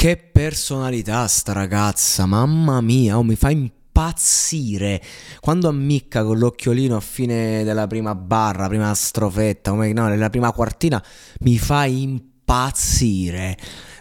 Che personalità sta ragazza, mamma mia, oh, mi fa impazzire. Quando ammicca con l'occhiolino a fine della prima barra, prima strofetta, come no, nella prima quartina, mi fa impazzire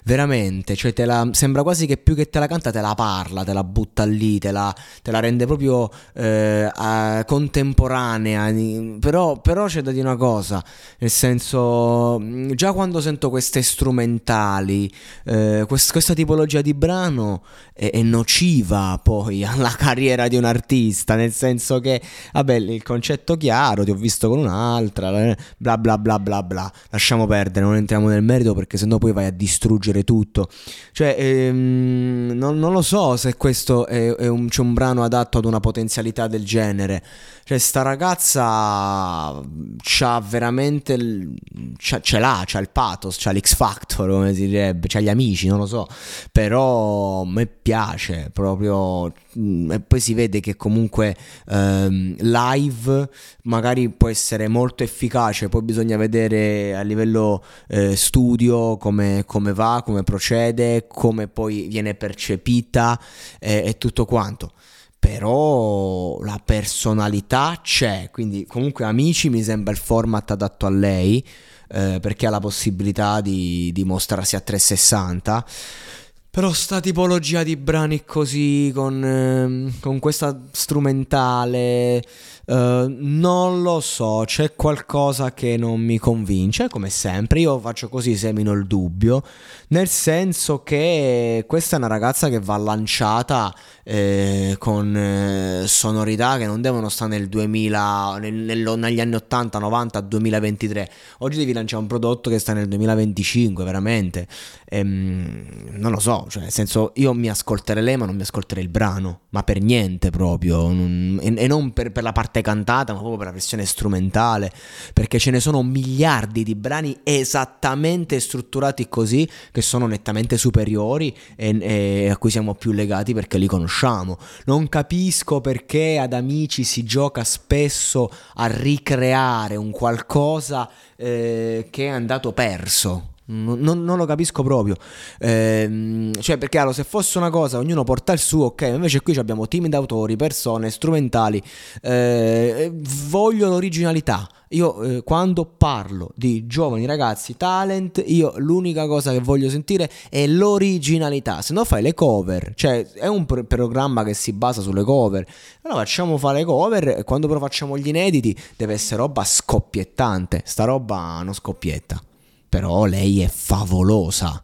veramente, cioè te la, sembra quasi che più che te la canta te la parla, te la butta lì, te la, te la rende proprio eh, a, contemporanea, però, però, c'è da dire una cosa, nel senso, già quando sento queste strumentali, eh, quest, questa tipologia di brano è, è, nociva poi alla carriera di un artista, nel senso che, vabbè, il concetto chiaro, ti ho visto con un'altra, bla bla bla bla bla, lasciamo perdere, non entriamo nel merito perché sennò poi vai a distruggere leggere tutto. Cioè, ehm, non, non, lo so se questo è, è un, c'è un brano adatto ad una potenzialità del genere. Cioè, sta ragazza c'ha veramente. Il, c'ha, ce l'ha, c'ha il pathos, c'ha l'X Factor, come si direbbe, c'ha gli amici, non lo so. Però a me piace proprio. E poi si vede che comunque ehm, live magari può essere molto efficace, poi bisogna vedere a livello eh, studio come, come va, come procede, come poi viene percepita eh, e tutto quanto però la personalità c'è, quindi comunque Amici mi sembra il format adatto a lei, eh, perché ha la possibilità di, di mostrarsi a 360. Però sta tipologia di brani così, con, eh, con questa strumentale, eh, non lo so, c'è qualcosa che non mi convince, come sempre, io faccio così, semino il dubbio, nel senso che questa è una ragazza che va lanciata eh, con eh, sonorità che non devono stare nel 2000, nel, nel, negli anni 80, 90, 2023. Oggi devi lanciare un prodotto che sta nel 2025, veramente. Ehm, non lo so, cioè, nel senso, io mi ascolterei lei, ma non mi ascolterei il brano, ma per niente proprio, non, e, e, non per, per la parte parte cantata, ma proprio per la versione strumentale, perché ce ne sono miliardi di brani esattamente strutturati così, che sono nettamente superiori e, e a cui siamo più legati perché li conosciamo. Non capisco perché ad amici si gioca spesso a ricreare un qualcosa eh, che è andato perso. Non, non, lo capisco proprio. Eh, cioè, perché allora, se fosse una cosa, ognuno porta il suo, ok. Invece qui abbiamo team d'autori, persone, strumentali. Eh, voglio l'originalità. Io eh, quando parlo di giovani ragazzi talent, io l'unica cosa che voglio sentire è l'originalità. Se no fai le cover, cioè è un pro- programma che si basa sulle cover. Allora facciamo fare le cover quando però facciamo gli inediti deve essere roba scoppiettante. Sta roba non scoppietta però lei è favolosa.